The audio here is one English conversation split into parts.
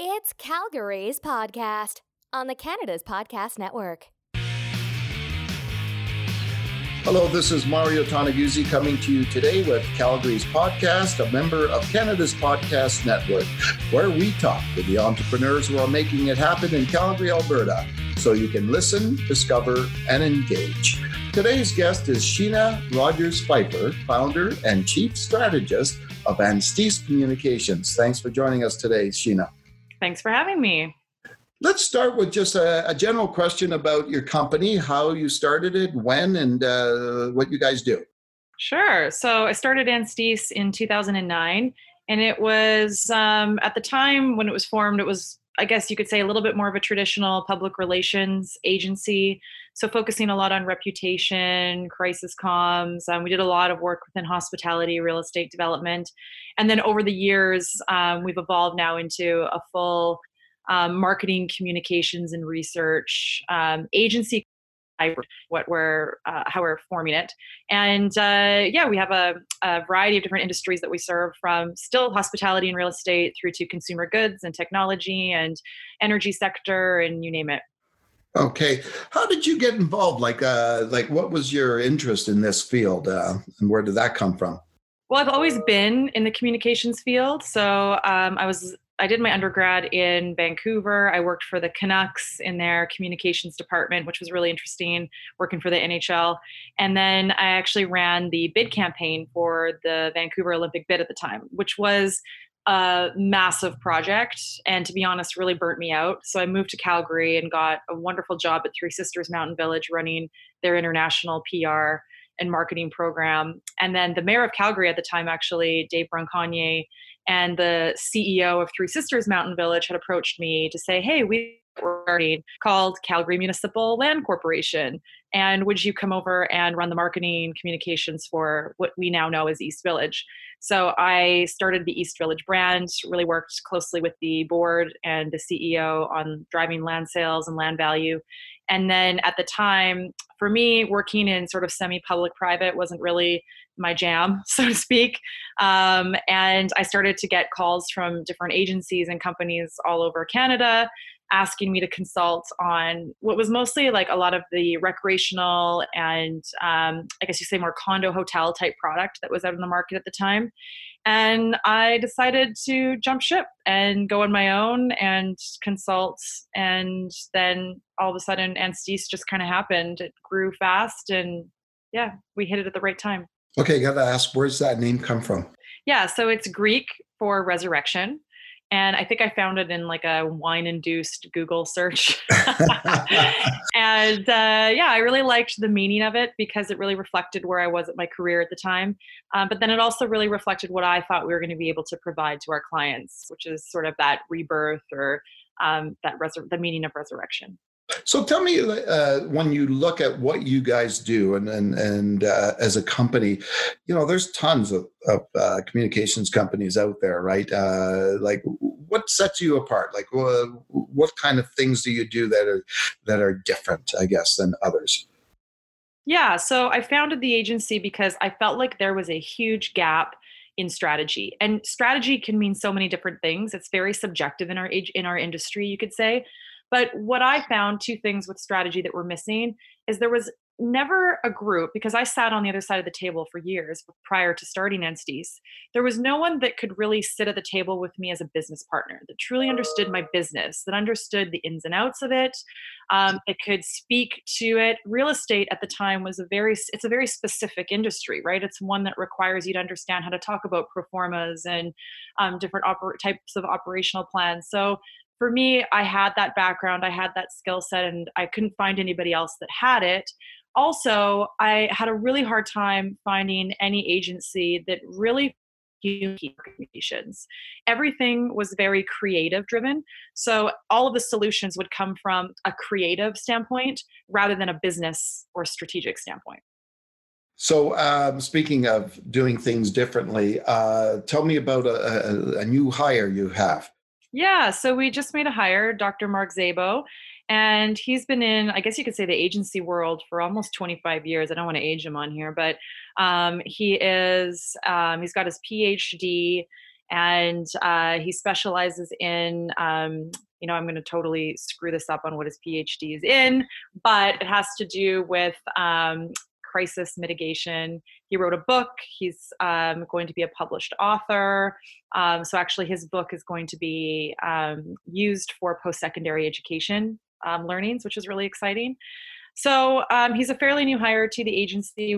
It's Calgary's podcast on the Canada's Podcast Network. Hello, this is Mario Toneguzzi coming to you today with Calgary's podcast, a member of Canada's Podcast Network, where we talk with the entrepreneurs who are making it happen in Calgary, Alberta, so you can listen, discover, and engage. Today's guest is Sheena Rogers Pfeiffer, founder and chief strategist of Anstice Communications. Thanks for joining us today, Sheena. Thanks for having me. Let's start with just a, a, general question about your company, how you started it, when, and uh, what you guys do. Sure. So I started Anstice in 2009, and it was um, at the time when it was formed, it was, I guess you could say, a little bit more of a traditional public relations agency. So focusing a lot on reputation, crisis comms. Um, we did a lot of work within hospitality, real estate development, and then over the years, um, we've evolved now into a full um, marketing, communications, and research um, agency. What we're uh, how we're forming it, and uh, yeah, we have a, a, variety of different industries that we serve, from still hospitality and real estate through to consumer goods and technology and energy sector, and you name it. Okay, how did you get involved? Like, uh, like what was your interest in this field, uh, and where did that come from? Well, I've always been in the communications field. So um, I was I did my undergrad in Vancouver. I worked for the Canucks in their communications department, which was really interesting, working for the NHL. And then I actually ran the bid campaign for the Vancouver Olympic bid at the time, which was a massive project and to be honest really burnt me out. So i moved to calgary and got a wonderful job at three sisters mountain village running their international pr and marketing program. And then the mayor of calgary at the time actually dave Bronconnier and the CEO of Three Sisters Mountain Village had approached me to say, "Hey, we are called Calgary Municipal Land Corporation, and would you come over and run the marketing communications for what we now know as East Village?" So I started the East Village brand, really worked closely with the board and the CEO on driving land sales and land value. And then at the time, for me, working in sort of semi public private wasn't really my jam, so to speak. Um, and I started to get calls from different agencies and companies all over Canada asking me to consult on what was mostly like a lot of the recreational and um, I guess you say more condo hotel type product that was out in the market at the time. And I decided to jump ship and go on my own and consult. And then all of a sudden, Anstice just kind of happened. It grew fast, and yeah, we hit it at the right time. Okay, got to ask, where's that name come from? Yeah, so it's Greek for resurrection. And I think I found it in like a wine induced Google search. and uh, yeah, I really liked the meaning of it because it really reflected where I was at my career at the time. Um, but then it also really reflected what I thought we were going to be able to provide to our clients, which is sort of that rebirth or um, that resur- the meaning of resurrection. So tell me, uh, when you look at what you guys do, and and and uh, as a company, you know, there's tons of, of uh, communications companies out there, right? Uh, like, what sets you apart? Like, what kind of things do you do that are that are different, I guess, than others? Yeah, so I founded the agency because I felt like there was a huge gap in strategy and strategy can mean so many different things it's very subjective in our age in our industry you could say but what I found two things with strategy that were missing is there was never a group because I sat on the other side of the table for years prior to starting Anstice. There was no one that could really sit at the table with me as a business partner that truly understood my business, that understood the ins and outs of it, um, that could speak to it. Real estate at the time was a very it's a very specific industry, right? It's one that requires you to understand how to talk about pro formas and um, different oper- types of operational plans. So for me, I had that background, I had that skill set, and I couldn't find anybody else that had it. Also, I had a really hard time finding any agency that really communications. Everything was very creative driven. So all of the solutions would come from a creative standpoint rather than a business or strategic standpoint. So, um, speaking of doing things differently, uh, tell me about a, a, a new hire you have. Yeah, so we just made a hire, Dr. Mark Zabo, and he's been in, I guess you could say, the agency world for almost 25 years. I don't want to age him on here, but um, he is, um, he's got his PhD and uh, he specializes in um, you know i'm going to totally screw this up on what his phd is in but it has to do with um, crisis mitigation. He wrote a book. He's um, going to be a published author. Um, so actually his book is going to be um, used for post-secondary education um, learnings which is really exciting. So he's a fairly new hire to the agency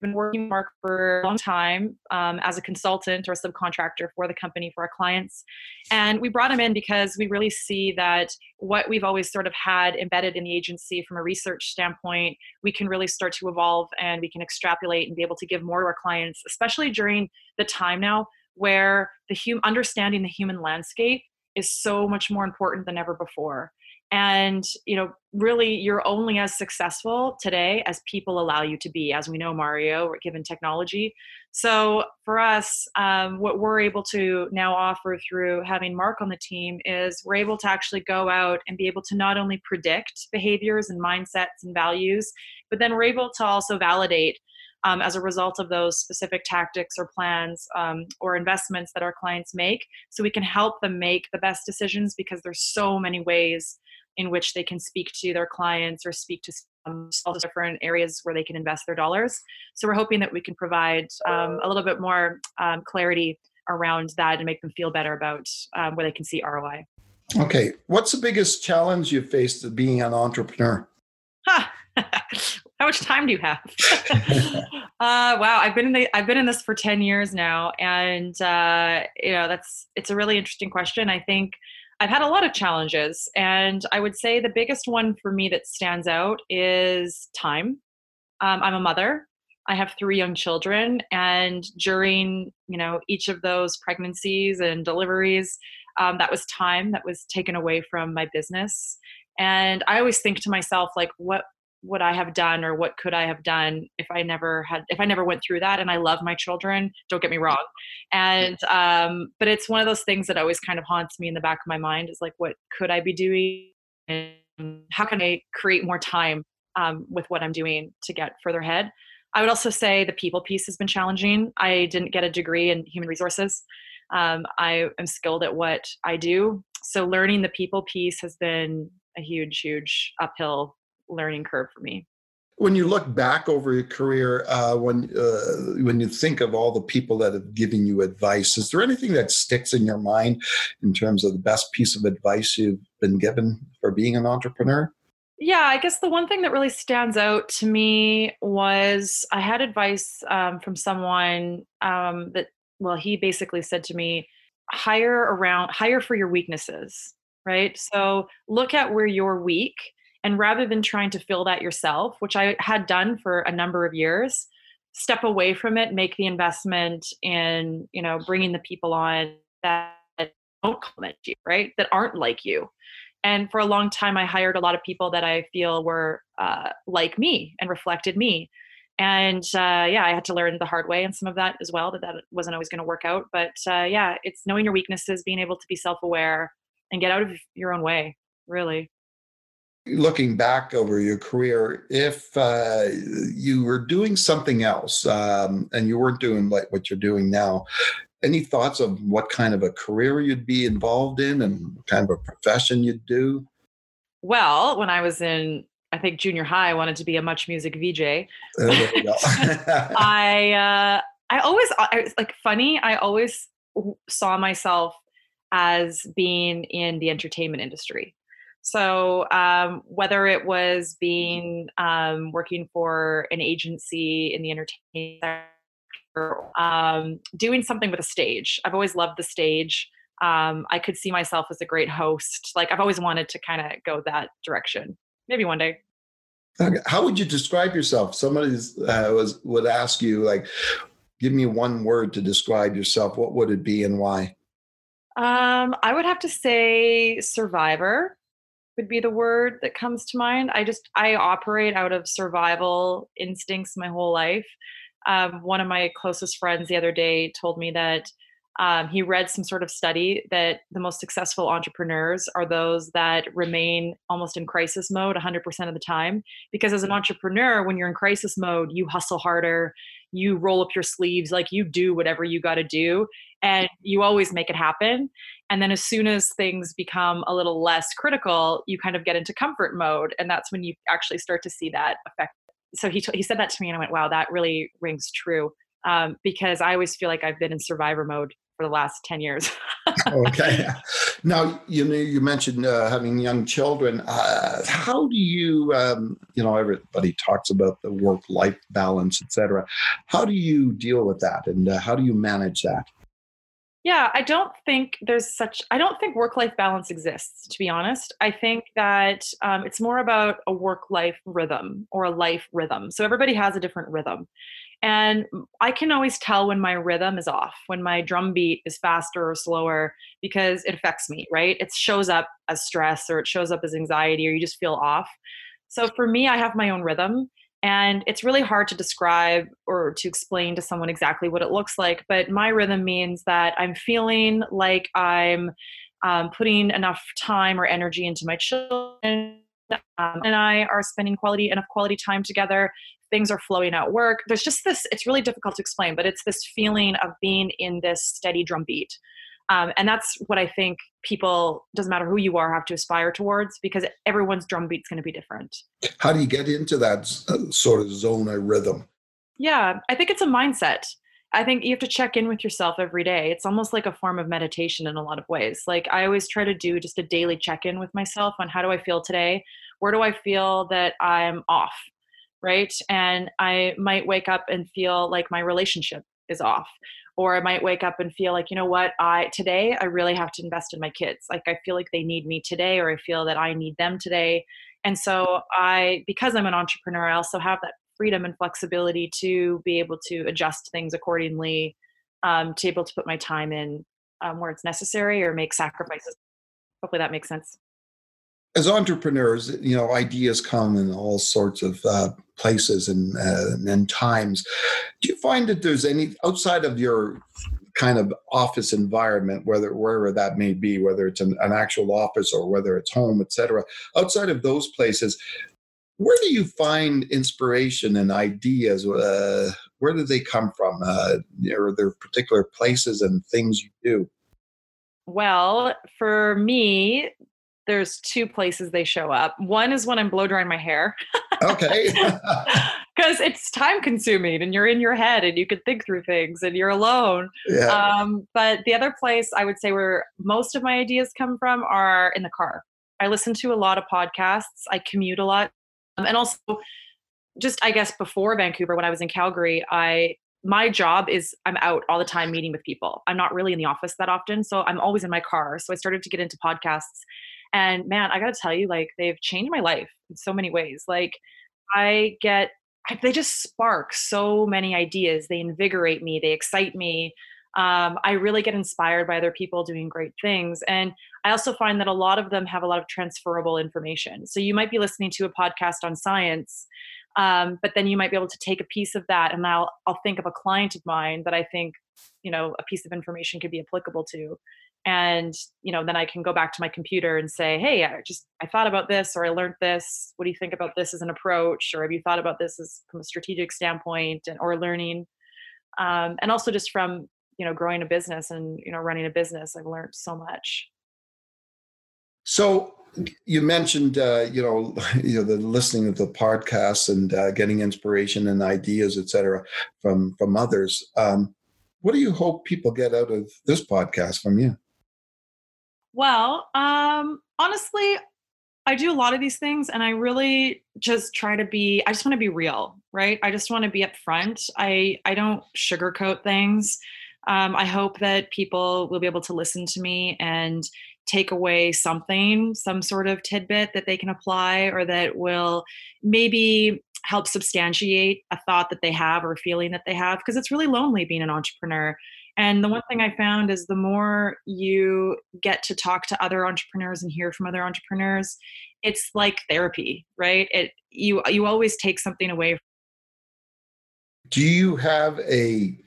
been working with Mark for a long time um, as a consultant or a subcontractor for the company for our clients. And we brought him in because we really see that what we've always sort of had embedded in the agency from a research standpoint, we can really start to evolve and we can extrapolate and be able to give more to our clients, especially during the time now where the hum- understanding the human landscape is so much more important than ever before and you know really you're only as successful today as people allow you to be as we know mario given technology. So for us um, what we're able to now offer through having mark on the team is we're able to actually go out and be able to not only predict behaviors and mindsets and values but then we're able to also validate um, as a result of those specific tactics or plans um, or investments that our clients make so we can help them make the best decisions because there's so many ways in which they can speak to their clients or speak to all the different areas where they can invest their dollars. So we're hoping that we can provide um, a little bit more um, clarity around that and make them feel better about um, where they can see ROI. Okay, what's the biggest challenge you've faced being an entrepreneur? Huh. How much time do you have? uh, wow, I've been in the, I've been in this for ten years now, and uh, you know that's it's a really interesting question. I think I've had a lot of challenges, and I would say the biggest one for me that stands out is time. Um, I'm a mother. I have three young children, and during you know each of those pregnancies and deliveries, um, that was time that was taken away from my business. And I always think to myself, like, what would I have done or what could I have done if I never had if I never went through that and I love my children don't get me wrong. And um but it's one of those things that always kind of haunts me in the back of my mind is like what could I be doing? And how can I create more time um, with what I'm doing to get further ahead? I would also say the people piece has been challenging. I didn't get a degree in human resources. Um, I am skilled at what I do. So learning the people piece has been a huge huge uphill learning curve for me. When you look back over your career, uh, when uh, when you think of all the people that have given you advice, is there anything that sticks in your mind in terms of the best piece of advice you've been given for being an entrepreneur? Yeah, I guess the one thing that really stands out to me was I had advice um, from someone um, that, well, he basically said to me, hire around, hire for your weaknesses, right? So look at where you're weak and rather than trying to fill that yourself, which I had done for a number of years, step away from it, make the investment in, you know, bringing the people on that don't compliment you, right? That aren't like you. And for a long time, I hired a lot of people that I feel were uh, like me and reflected me. And uh, yeah, I had to learn the hard way and some of that as well, that that wasn't always going to work out. But uh, yeah, it's knowing your weaknesses, being able to be self aware and get out of your own way, really looking back over your career, if uh, you were doing something else um, and you weren't doing like what you're doing now, any thoughts of what kind of a career you'd be involved in and kind of a profession you'd do? Well, when I was in, I think junior high, I wanted to be a much music VJ. Oh, I uh, I always I, like funny. I always saw myself as being in the entertainment industry. So um, whether it was being um, working for an agency in the entertainment sector, um, doing something with a stage, I've always loved the stage. Um, I could see myself as a great host. Like I've always wanted to kind of go that direction. Maybe one day. How would you describe yourself? Somebody uh, was would ask you like, give me one word to describe yourself. What would it be and why? Um, I would have to say survivor would be the word that comes to mind. I just I operate out of survival instincts my whole life. Um, one of my closest friends the other day told me that um, he read some sort of study that the most successful entrepreneurs are those that remain almost in crisis mode 100% of the time. Because as an entrepreneur, when you're in crisis mode, you hustle harder, you roll up your sleeves, like you do whatever you got to do. and you always make it happen and then as soon as things become a little less critical you kind of get into comfort mode and that's when you actually start to see that effect. So he, t- he said that to me and i went wow that really rings true. Um, because i always feel like i've been in survivor mode for the last 10 years. Okay. Now you know you mentioned uh, having young children. Uh, how do you um, you know everybody talks about the work life balance etc how do you deal with that? And uh, how do you manage that yeah, I don't think there's such, I don't think work life balance exists, to be honest. I think that um, it's more about a work life rhythm or a life rhythm. So everybody has a different rhythm. And I can always tell when my rhythm is off, when my drum beat is faster or slower, because it affects me, right? It shows up as stress or it shows up as anxiety or you just feel off. So for me, I have my own rhythm. And it's really hard to describe or to explain to someone exactly what it looks like. But my rhythm means that I'm feeling like I'm um, putting enough time or energy into my children. Um, and I are spending quality enough quality time together. Things are flowing at work. There's just this, it's really difficult to explain, but it's this feeling of being in this steady drumbeat. Um, and that's what I think people, doesn't matter who you are, have to aspire towards because everyone's drum beat's going to be different. How do you get into that uh, sort of zone or rhythm? Yeah, I think it's a mindset. I think you have to check in with yourself every day. It's almost like a form of meditation in a lot of ways. Like I always try to do just a daily check in with myself on how do I feel today? Where do I feel that I'm off? Right. And I might wake up and feel like my relationship is off or i might wake up and feel like you know what i today i really have to invest in my kids. Like i feel like they need me today or i feel that i need them today. And so i because i'm an entrepreneur i also have that freedom and flexibility to be able to adjust things accordingly um, to be able to put my time in um, where it's necessary or make sacrifices. Hopefully that makes sense as entrepreneurs, you know, ideas come in all sorts of uh, places and, uh, and times. Do you find that there's any outside of your kind of office environment, whether wherever that may be, whether it's an, an actual office or whether it's home, etc. Outside of those places, where do you find inspiration and ideas? Uh, where do they come from? Uh, are there particular places and things you do? Well, for me, there's two places they show up. One is when I'm blow drying my hair. Okay. Because it's time consuming and you're in your head and you can think through things and you're alone. Yeah. Um, but the other place I would say where most of my ideas come from are in the car. I listen to a lot of podcasts, I commute a lot. Um, and also, just I guess before Vancouver, when I was in Calgary, I my job is I'm out all the time meeting with people. I'm not really in the office that often, so I'm always in my car. So I started to get into podcasts and man, I got to tell you, like, they've changed my life in so many ways. Like, I get, they just spark so many ideas. They invigorate me, they excite me. Um, I really get inspired by other people doing great things. And I also find that a lot of them have a lot of transferable information. So you might be listening to a podcast on science, um, but then you might be able to take a piece of that and I'll, I'll think of a client of mine that I think, you know, a piece of information could be applicable to and you know then i can go back to my computer and say hey i just i thought about this or i learned this. What do you think about this as an approach? Or have you thought about this as from a strategic standpoint and or learning? Um, and also just from you know growing a business and you know running a business i've learned so much. So you mentioned uh, you know you know the listening of the podcasts and uh, getting inspiration and ideas etc from from others. Um, what do you hope people get out of this podcast from you well, um, honestly, I do a lot of these things and I really just try to be I just want to be real, right? I just want to be upfront. I I don't sugarcoat things. Um, I hope that people will be able to listen to me and take away something, some sort of tidbit that they can apply or that will maybe help substantiate a thought that they have or a feeling that they have because it's really lonely being an entrepreneur and the one thing I found is the more you get to talk to other entrepreneurs and hear from other entrepreneurs, it's like therapy, right? It you you always take something away. Do you have a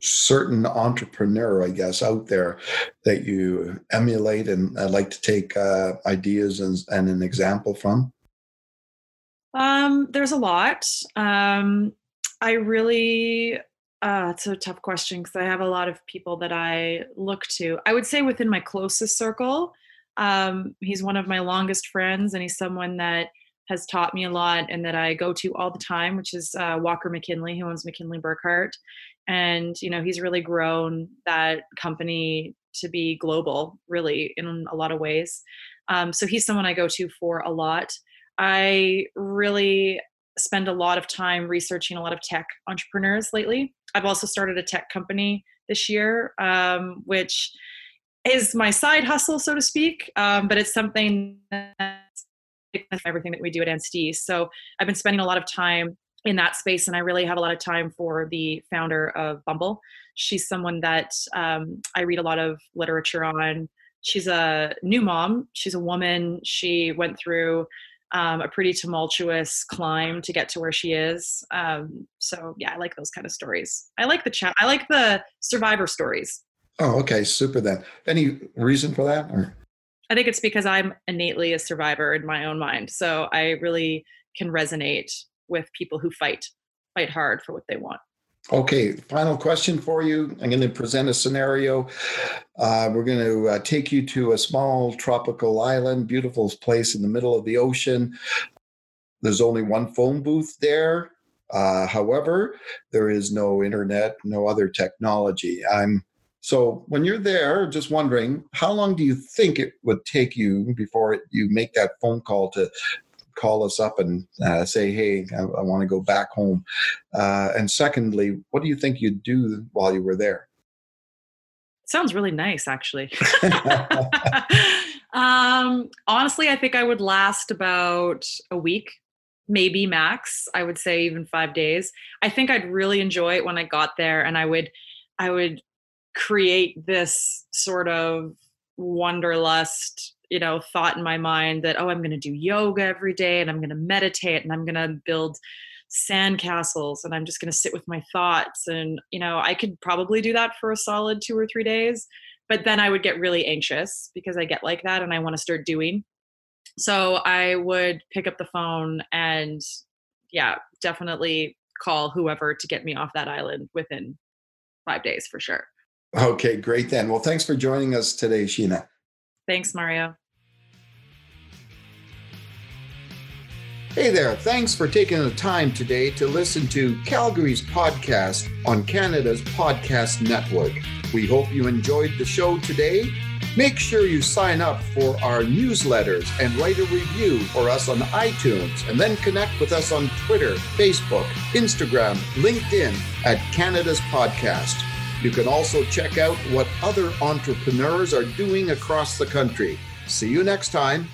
certain entrepreneur, I guess, out there that you emulate and uh, like to take uh, ideas and, and an example from? Um, there's a lot. Um, I really Uh, it's a tough question because I have a lot of people that I look to. I would say within my closest circle, um, he's one of my longest friends, and he's someone that has taught me a lot and that I go to all the time, which is uh, Walker McKinley, who owns McKinley Burkhardt. And, you know, he's really grown that company to be global, really, in a lot of ways. Um, so he's someone I go to for a lot. I really spend a lot of time researching a lot of tech entrepreneurs lately. I've also started a tech company this year, um, which is my side hustle, so to speak, um, but it's something that's everything that we do at Anstice. So I've been spending a lot of time in that space, and I really have a lot of time for the founder of Bumble. She's someone that um, I read a lot of literature on. She's a new mom. She's a woman. She went through um, a pretty tumultuous climb to get to where she is. Um, so yeah, I like those kind of stories. I like the chat. I like the survivor stories. Oh, okay, super. Then, any reason for that? Or? I think it's because I'm innately a survivor in my own mind. So I really can resonate with people who fight, fight hard for what they want. Okay, final question for you. I'm going to present a scenario. Uh, we're going to uh, take you to a small tropical island, beautiful place in the middle of the ocean. There's only one phone booth there. Uh, however, there is no internet, no other technology. I'm so when you're there, just wondering, how long do you think it would take you before you make that phone call to call us up and uh, say, hey, I, I want to go back home? Uh, and secondly, what do you think you'd do while you were there? Sounds really nice, actually. um, honestly, I think I would last about a week, maybe max. I would say even five days. I think I'd really enjoy it when I got there, and I would, I would create this sort of wanderlust you know thought in my mind that oh i'm going to do yoga every day and i'm going to meditate and i'm going to build sandcastles and i'm just going to sit with my thoughts and you know i could probably do that for a solid two or three days but then i would get really anxious because i get like that and i want to start doing. So i would pick up the phone and yeah definitely call whoever to get me off that island within five days for sure. Okay great then. Well thanks for joining us today sheena Thanks, Mario. Hey there, thanks for taking the time today to listen to Calgary's podcast on Canada's Podcast Network. We hope you enjoyed the show today. Make sure you sign up for our newsletters and write a review for us on iTunes, and then connect with us on Twitter, Facebook, Instagram, LinkedIn at Canada's Podcast. You can also check out what other entrepreneurs are doing across the country. See you next time.